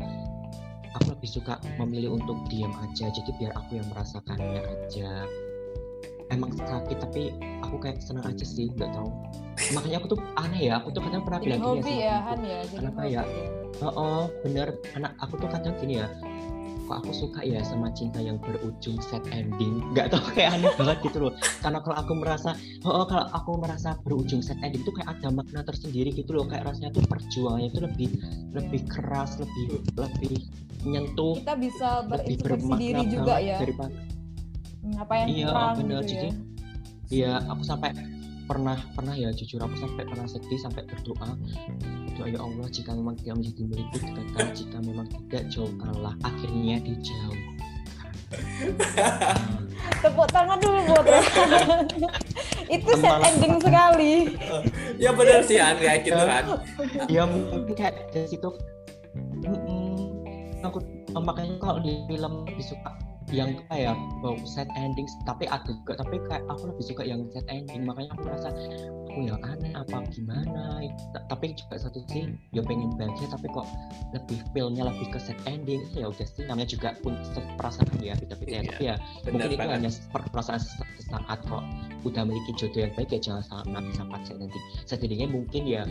aku lebih suka memilih untuk diam aja. Jadi biar aku yang merasakannya aja. Emang sakit tapi aku kayak senang aja sih nggak tahu. Makanya aku tuh aneh ya aku tuh kadang pernah bilang gini ya, Han ya kenapa ya? oh, oh bener anak aku tuh kadang gini ya kok aku suka ya sama cinta yang berujung set ending? Nggak tau kayak aneh banget gitu loh. Karena kalau aku merasa oh, oh kalau aku merasa berujung set ending itu kayak ada makna tersendiri gitu loh. Kayak rasanya tuh perjuangannya itu lebih lebih keras lebih lebih nyentuh kita bisa berintrospeksi diri juga ya. daripada hmm, apa yang iya, kurang bener, gitu jadi, ya iya aku sampai pernah pernah ya jujur aku sampai pernah sedih sampai berdoa. Doa ya Allah jika memang tidak menjadi milikku dekatkan jika memang tidak jauhkanlah. Akhirnya dijauh. Tepuk tangan dulu buat itu set ending sekali. Ya benar sih Han kayak gitu kan ya mungkin kayak dari situ. Aku makanya kalau di film lebih suka yang kayak bau set ending tapi ada juga tapi kayak aku lebih suka yang set ending. Makanya aku merasa aku yang aneh apa gimana? Tapi juga satu sih ya pengen bahagia tapi kok lebih feelnya lebih ke set ending ya udah sih namanya juga pun perasaan ya beda-beda. Ya. iya, tapi ya mungkin itu hanya perasaan sesaat kok udah memiliki jodoh yang baik ya jangan sangat sampai saya nanti setidaknya mungkin ya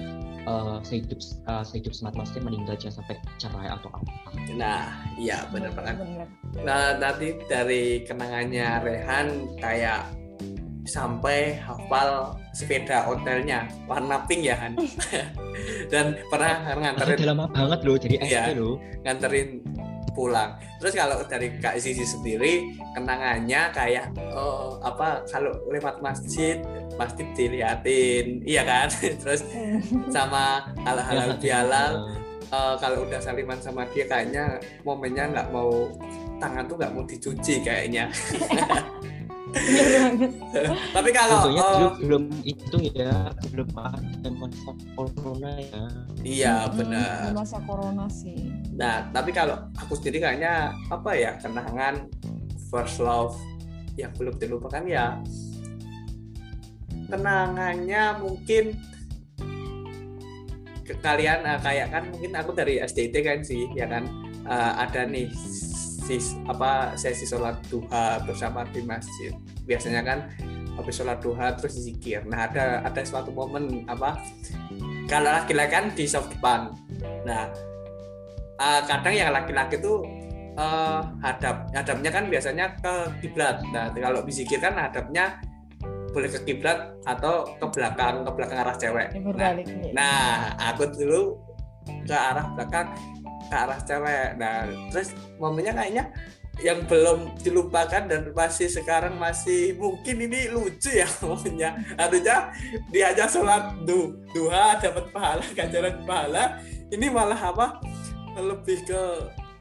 uh, sehidup uh, sehidup smart maksudnya meninggal jangan sampai cerai atau apa. Nah iya benar banget. Nah nanti dari kenangannya Rehan kayak sampai hafal sepeda hotelnya warna pink ya Han? Dan pernah nganterin udah lama banget loh jadi SD ya, loh. nganterin pulang. Terus kalau dari Kak Zizi sendiri kenangannya kayak oh, apa kalau lewat masjid pasti diliatin iya kan? Terus sama hal-hal bihalal uh, kalau udah saliman sama dia kayaknya momennya nggak mau tangan tuh nggak mau dicuci kayaknya. Tapi kalau oh, belum itu ya belum ada masa corona ya. Iya benar. masa corona sih. Nah tapi kalau aku sendiri kayaknya apa ya kenangan first love yang belum dilupakan ya kenangannya mungkin kalian uh, kayak kan mungkin aku dari SDT kan sih ya kan? Uh, ada nih sis, apa sesi sholat duha bersama di masjid. Biasanya kan habis sholat duha terus zikir. Nah ada ada suatu momen apa kalau laki-laki kan di soft depan. Nah uh, kadang yang laki-laki tuh uh, hadap hadapnya kan biasanya ke kiblat. Nah kalau bizikir kan hadapnya boleh ke kiblat atau ke belakang ke belakang arah cewek. Nah, nah aku dulu ke arah belakang ke arah cewek. Nah terus momennya kayaknya yang belum dilupakan dan masih sekarang masih mungkin ini lucu ya momennya. Artinya diajak sholat du, duha dapat pahala ganjaran pahala. Ini malah apa? Lebih ke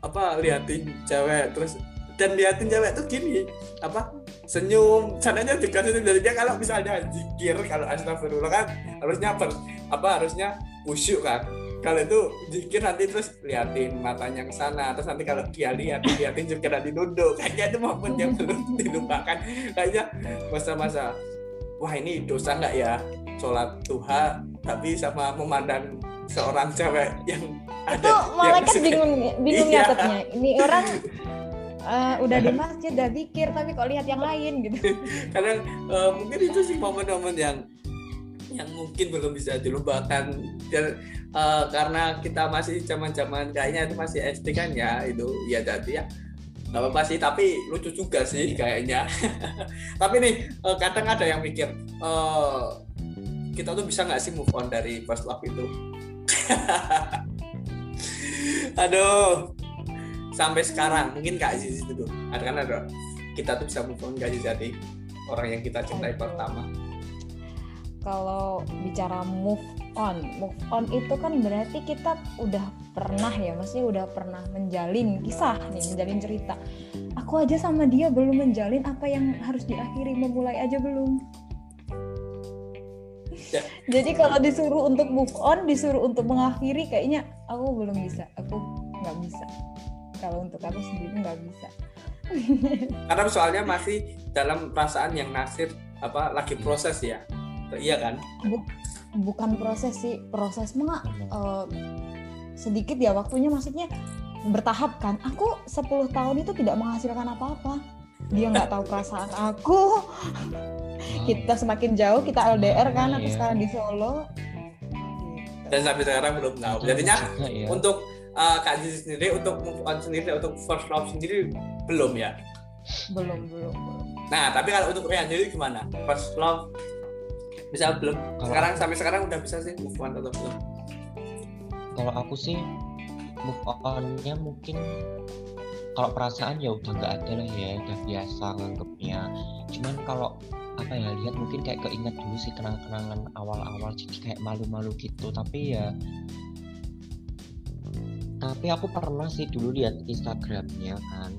apa? Liatin cewek. Terus dan liatin cewek tuh gini apa senyum. Sananya juga senyum. Dari dia kalau misalnya zikir kalau astagfirullah kan harusnya ber, apa harusnya khusyuk kan. Kalau itu jikir nanti terus liatin matanya ke sana. Terus nanti kalau dia lihat liatin juga nanti duduk kayaknya itu momen yang belum dilupakan. Kayaknya masa-masa wah ini dosa nggak ya? Sholat Tuhan tapi sama memandang seorang cewek yang ada itu malah kan bingung bingung iya. ini orang uh, udah di masjid udah pikir tapi kok lihat yang lain gitu. Karena uh, mungkin itu sih momen-momen yang yang mungkin belum bisa dilupakan. Dan uh, karena kita masih zaman-zaman kayaknya itu masih SD kan ya itu ya jadi ya. Nggak apa-apa sih tapi lucu juga sih kayaknya. Tapi nih uh, kadang ada yang mikir uh, kita tuh bisa nggak sih move on dari first love itu? Aduh sampai sekarang mungkin kak Aziz itu tuh. Ada kan ada kita tuh bisa move on gak sih jadi orang yang kita cintai pertama. Kalau bicara move on move on itu kan berarti kita udah pernah ya maksudnya udah pernah menjalin kisah nih menjalin cerita. Aku aja sama dia belum menjalin apa yang harus diakhiri memulai aja belum. Ya. jadi kalau disuruh untuk move on disuruh untuk mengakhiri kayaknya aku belum bisa. Aku nggak bisa kalau untuk aku sendiri nggak bisa. Karena soalnya masih dalam perasaan yang nasir apa lagi proses ya? Iya kan? Bukan proses sih proses mah uh, sedikit ya waktunya maksudnya bertahap kan. Aku 10 tahun itu tidak menghasilkan apa-apa. Dia nggak tahu perasaan aku. Kita semakin jauh kita LDR kan aku iya. sekarang di Solo. Dan sampai sekarang belum tahu. Jadinya ya. untuk uh, Kak Zizi sendiri untuk move on sendiri untuk first love sendiri belum ya? Belum belum belum. Nah tapi kalau untuk Rian sendiri gimana? First love? Bisa belum? Sekarang sampai sekarang udah bisa sih move on atau belum? Kalau aku sih move onnya mungkin kalau perasaan ya udah nggak ada lah ya udah biasa nganggepnya. Cuman kalau apa ya lihat mungkin kayak keinget dulu sih kenang-kenangan awal-awal jadi kayak malu-malu gitu. Tapi ya tapi aku pernah sih dulu lihat Instagramnya kan.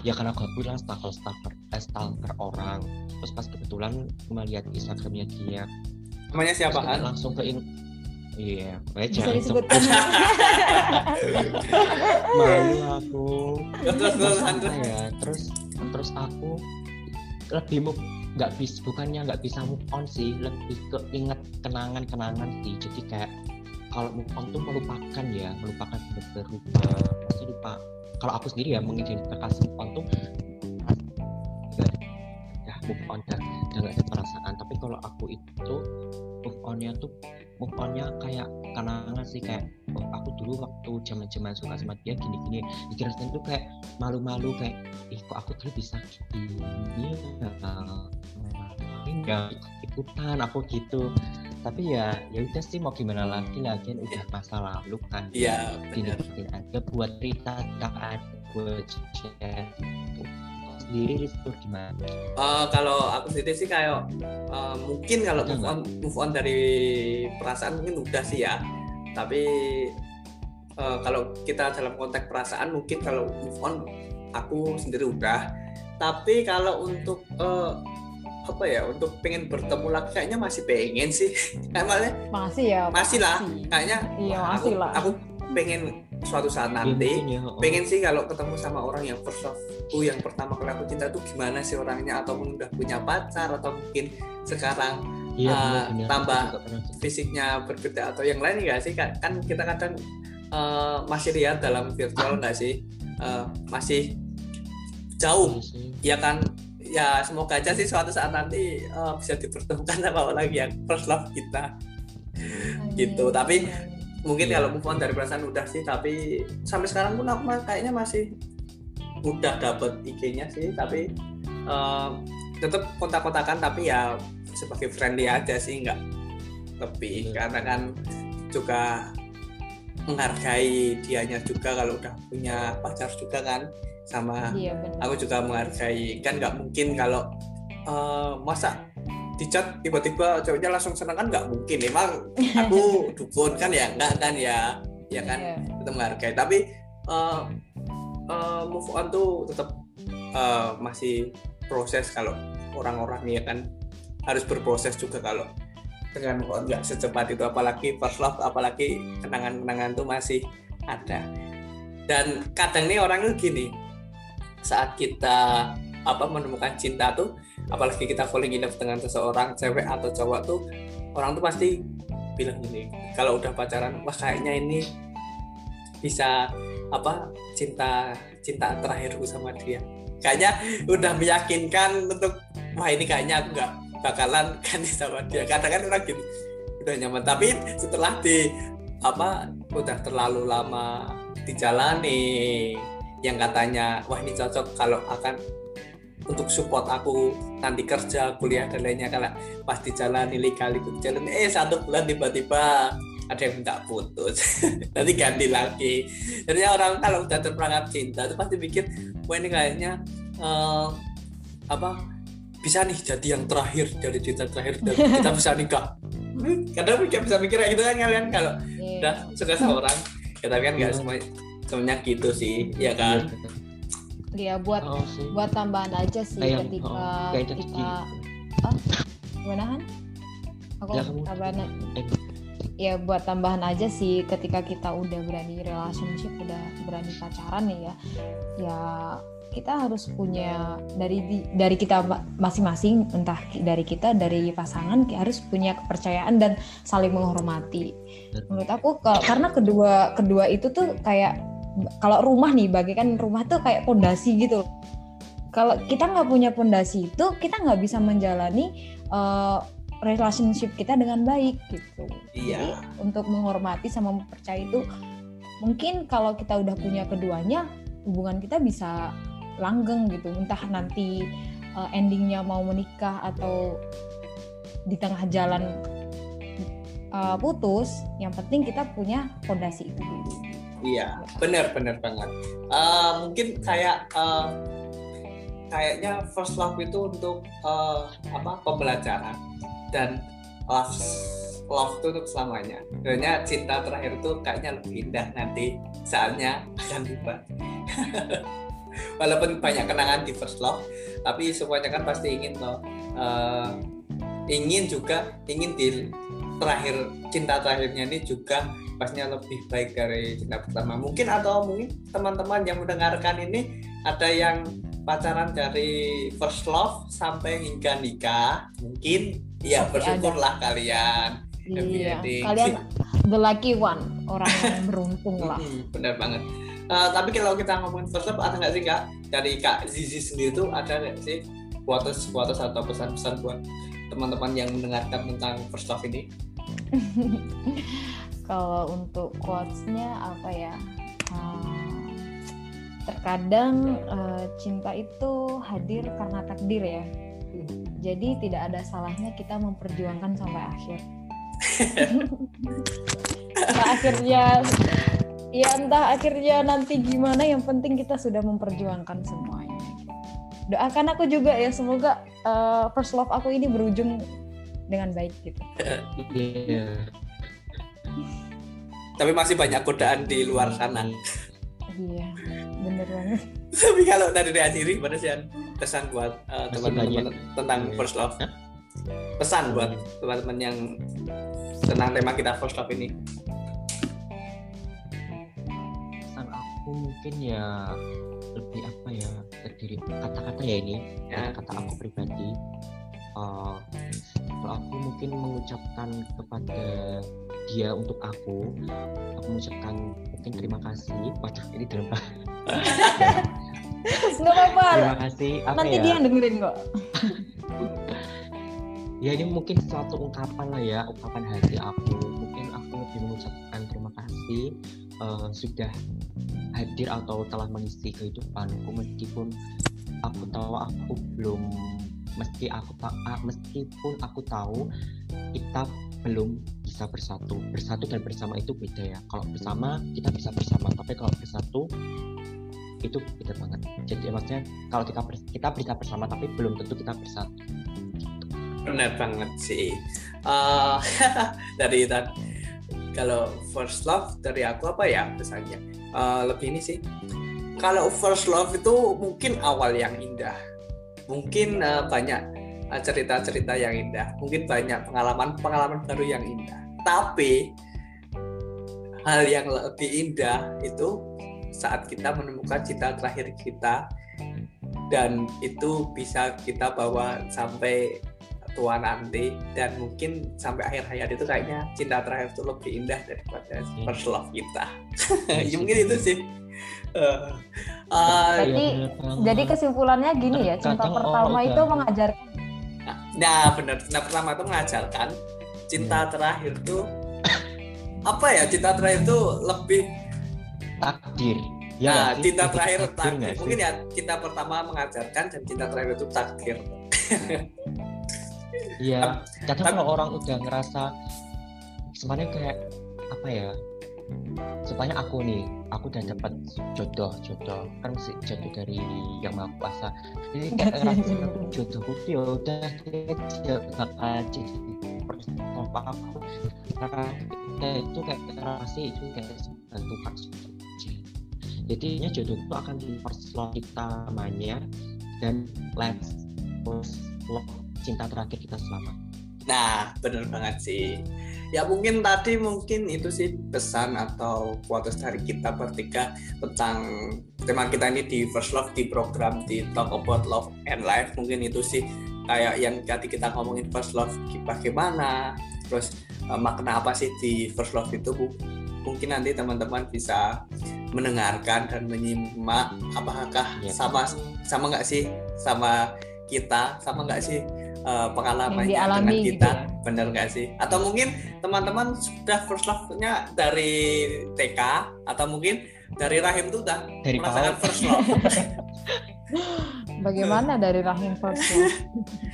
Ya karena aku bilang stalker stalker eh, stalker orang. Terus pas kebetulan melihat Instagramnya dia. Namanya siapa kan langsung ke in iya bisa disebutkan malu aku. Terus terus ya? Terus terus aku lebih nggak bisa bukannya nggak bisa move on sih lebih ke inget kenangan kenangan sih. Jadi kayak kalau move on melupakan ya melupakan berubah pasti lupa kalau aku sendiri ya mengidentifikasi move on tuh ya move on dan nggak ada perasaan. Tapi kalau aku itu move onnya tuh move onnya kayak kenangan sih kayak oh, aku dulu waktu zaman zaman suka sama dia gini gini dikira tuh kayak malu-malu kayak ih kok aku dulu bisa gini ya ikutan aku gitu. Tapi ya ya udah sih mau gimana lagi lagi udah masa lalu kan. Iya gini aja buat cerita tak buat chat sendiri itu gimana? Uh, kalau aku sendiri sih kayak uh, mungkin kalau move on move on dari perasaan mungkin udah sih ya. Tapi uh, kalau kita dalam konteks perasaan mungkin kalau move on aku sendiri udah. Tapi kalau untuk uh, apa ya untuk pengen bertemu lagi kayaknya masih pengen sih. Emangnya masih ya masih lah kayaknya. Iya masih aku, lah. aku pengen suatu saat nanti ya, ya. pengen sih kalau ketemu sama orang yang first love yang pertama kali aku cinta tuh gimana sih orangnya? Atau udah punya pacar atau mungkin sekarang iya, uh, bener, tambah fisiknya berbeda atau yang lain enggak sih kan kita kadang uh, masih lihat dalam virtual enggak sih? Uh, masih jauh. Iya ya kan ya semoga aja sih suatu saat nanti uh, bisa dipertemukan sama orang yang first love kita. Gitu. Tapi mungkin yeah. kalau move on dari perasaan udah sih tapi sampai sekarang pun aku kayaknya masih udah dapet IG-nya sih tapi uh, tetap kontak-kontakan tapi ya sebagai friendly aja sih nggak lebih yeah. karena kan juga menghargai dianya juga kalau udah punya pacar juga kan sama iya, aku juga menghargai. Kan nggak mungkin kalau uh, masa dicat tiba-tiba cowoknya langsung senang? Kan nggak mungkin. Emang aku dukun kan ya? Nggak kan ya? Ya kan? Yeah. tetap menghargai. Tapi uh, uh, move on tuh tetap uh, masih proses kalau orang-orang ya kan? Harus berproses juga kalau dengan kok nggak secepat itu. Apalagi first love apalagi kenangan-kenangan tuh masih ada. Dan kadang nih orang tuh gini saat kita apa menemukan cinta tuh apalagi kita falling in love dengan seseorang cewek atau cowok tuh orang tuh pasti bilang gini kalau udah pacaran wah kayaknya ini bisa apa cinta cinta terakhirku sama dia. Kayaknya udah meyakinkan untuk wah ini kayaknya aku nggak bakalan ganti sama dia. Kadang kan orang gini udah nyaman. Tapi setelah di apa udah terlalu lama dijalani yang katanya wah ini cocok kalau akan untuk support aku nanti kerja kuliah dan lainnya. Kalau pas dijalani legal ikut jalan eh satu bulan tiba-tiba ada yang minta putus. Nanti ganti lagi. Jadi orang kalau udah terperangkap cinta itu pasti pikir wah ini kayaknya uh, apa bisa nih jadi yang terakhir jadi cinta terakhir dan kita bisa nikah. Kadang mikir bisa mikir kayak gitu kan kalian kalau yeah. udah suka sama orang ya tapi kan nggak semua semuanya gitu sih ya kan? Iya buat oh, buat tambahan aja sih Ayam, ketika oh, kita oh, gimana kan? Aku ya, tambahan eh. ya buat tambahan aja sih ketika kita udah berani relationship udah berani pacaran nih ya ya kita harus punya dari dari kita masing-masing entah dari kita dari pasangan harus punya kepercayaan dan saling menghormati. Menurut aku karena kedua kedua itu tuh kayak kalau rumah nih bagikan rumah tuh kayak pondasi gitu. Kalau kita nggak punya pondasi itu kita nggak bisa menjalani uh, relationship kita dengan baik gitu. Iya. Jadi, untuk menghormati sama mempercayai itu mungkin kalau kita udah punya keduanya hubungan kita bisa langgeng gitu. Entah nanti uh, endingnya mau menikah atau di tengah jalan uh, putus yang penting kita punya fondasi itu dulu iya benar benar banget uh, mungkin kayak uh, kayaknya first love itu untuk uh, apa pembelajaran dan love love itu untuk selamanya. Sebenarnya cinta terakhir itu kayaknya lebih indah nanti saatnya akan tiba. walaupun banyak kenangan di first love tapi semuanya kan pasti ingin loh uh, ingin juga ingin di terakhir cinta terakhirnya ini juga pastinya lebih baik dari cinta pertama. Mungkin atau mungkin teman-teman yang mendengarkan ini ada yang pacaran dari first love sampai hingga nikah. Mungkin ya bersyukurlah kalian. Iya kalian the lucky one orang yang beruntung lah. Benar banget. Uh, tapi kalau kita ngomongin first love ada nggak sih kak? Dari kak Zizi sendiri tuh ada nggak sih quotes quotes atau pesan-pesan buat teman-teman yang mendengarkan tentang first love ini? kalau untuk quotesnya apa ya? Hmm, terkadang uh, cinta itu hadir karena takdir ya. Jadi tidak ada salahnya kita memperjuangkan sampai akhir. Nah, akhirnya ya entah akhirnya nanti gimana yang penting kita sudah memperjuangkan semuanya doakan aku juga ya semoga uh, first love aku ini berujung dengan baik gitu. Yeah. tapi masih banyak godaan di luar sana. Iya bener banget. Tapi kalau dari sendiri gimana sih pesan buat uh, teman-teman tentang first love? Pesan buat teman-teman yang tentang tema kita first love ini. Mungkin ya lebih apa ya terdiri kata-kata ya ini ya. kata aku pribadi. Uh, kalau aku mungkin mengucapkan kepada dia untuk aku aku mengucapkan mungkin terima kasih. Waduh ini terima nggak apa-apa. Terima kasih. Apa nanti ya? dia dengerin kok. Ya ini mungkin suatu ungkapan lah ya ungkapan hati aku. Mungkin aku lebih mengucapkan terima kasih uh, sudah hadir atau telah mengisi kehidupanku. Meskipun aku tahu aku belum meski aku meskipun aku tahu kita belum bisa bersatu. Bersatu dan bersama itu beda ya. Kalau bersama kita bisa bersama. Tapi kalau bersatu itu beda banget. Jadi maksudnya kalau kita kita bisa bersama tapi belum tentu kita bersatu. Benar banget sih. Uh, dari tadi kalau first love dari aku apa ya pesannya uh, lebih ini sih. Kalau first love itu mungkin awal yang indah mungkin uh, banyak uh, cerita-cerita yang indah. Mungkin banyak pengalaman-pengalaman baru yang indah. Tapi hal yang lebih indah itu saat kita menemukan cinta terakhir kita dan itu bisa kita bawa sampai tua nanti dan mungkin sampai akhir hayat itu kayaknya cinta terakhir itu lebih indah daripada first love kita. Ya mungkin itu sih uh, uh, jadi jadi kesimpulannya gini ya cinta pertama itu mengajarkan nah benar cinta pertama itu mengajarkan cinta terakhir itu apa ya? Cinta terakhir itu lebih takdir. Ya nah, cinta terakhir takdir, takdir. mungkin ya cinta pertama mengajarkan dan cinta terakhir itu takdir. Iya, kadang kalau orang udah ngerasa sebenarnya kayak apa ya? Sebenarnya aku nih, aku udah dapat jodoh, jodoh kan masih jodoh dari yang maha kuasa. Jadi kayak ngerasa jodohku ya udah dia bakal jadi apa aku karena itu kayak relasi itu kayak bantu kasus jadinya jodoh itu akan memperslot kita namanya dan let's love cinta terakhir kita selama. Nah, benar banget sih. Ya mungkin tadi mungkin itu sih pesan atau quotes dari kita bertiga tentang tema kita ini di First Love di program di Talk About Love and Life. Mungkin itu sih kayak yang tadi kita ngomongin First Love bagaimana, terus uh, makna apa sih di First Love itu bu? Mungkin nanti teman-teman bisa mendengarkan dan menyimak apakah ya. sama sama nggak sih sama kita sama nggak sih uh, pengalamannya dengan kita gitu ya? Bener nggak sih atau mungkin teman-teman sudah first love-nya dari TK atau mungkin dari rahim itu udah dari merasakan first love Bagaimana dari rahim first love?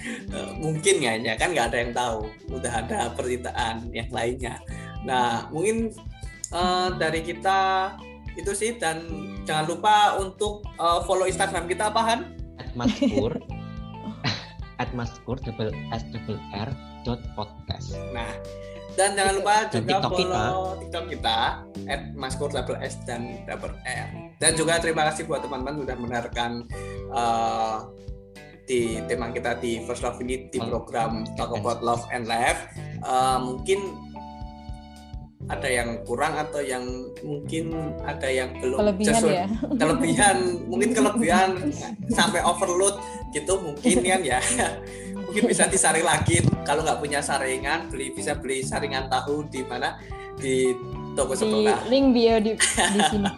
Mungkin kayaknya kan nggak ada yang tahu. Udah ada percintaan yang lainnya. Nah mungkin uh, dari kita itu sih dan jangan lupa untuk uh, follow Instagram kita apa Han? Maskur at maskur double s double r dot podcast. Nah, dan jangan lupa dan juga TikTok follow kita. TikTok kita at maskur s dan double r. Dan juga terima kasih buat teman-teman sudah mendengarkan uh, di tema kita di First Love ini di program Talk About Love and Life. Uh, mungkin ada yang kurang atau yang mungkin ada yang belum kelebihan sesuai, ya. Kelebihan mungkin kelebihan sampai overload gitu mungkin kan ya. Mungkin bisa disaring lagi. Kalau nggak punya saringan beli bisa beli saringan tahu di mana? Di toko sebelah. di link bio di, di sini.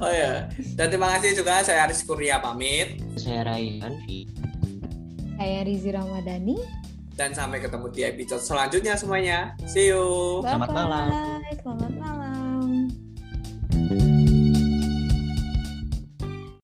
Oh ya dan terima kasih juga saya Aris Kurnia pamit. Saya Raihan saya Rizi Ramadhani dan sampai ketemu di episode selanjutnya semuanya. See you. Bye -bye. Selamat malam. Selamat malam.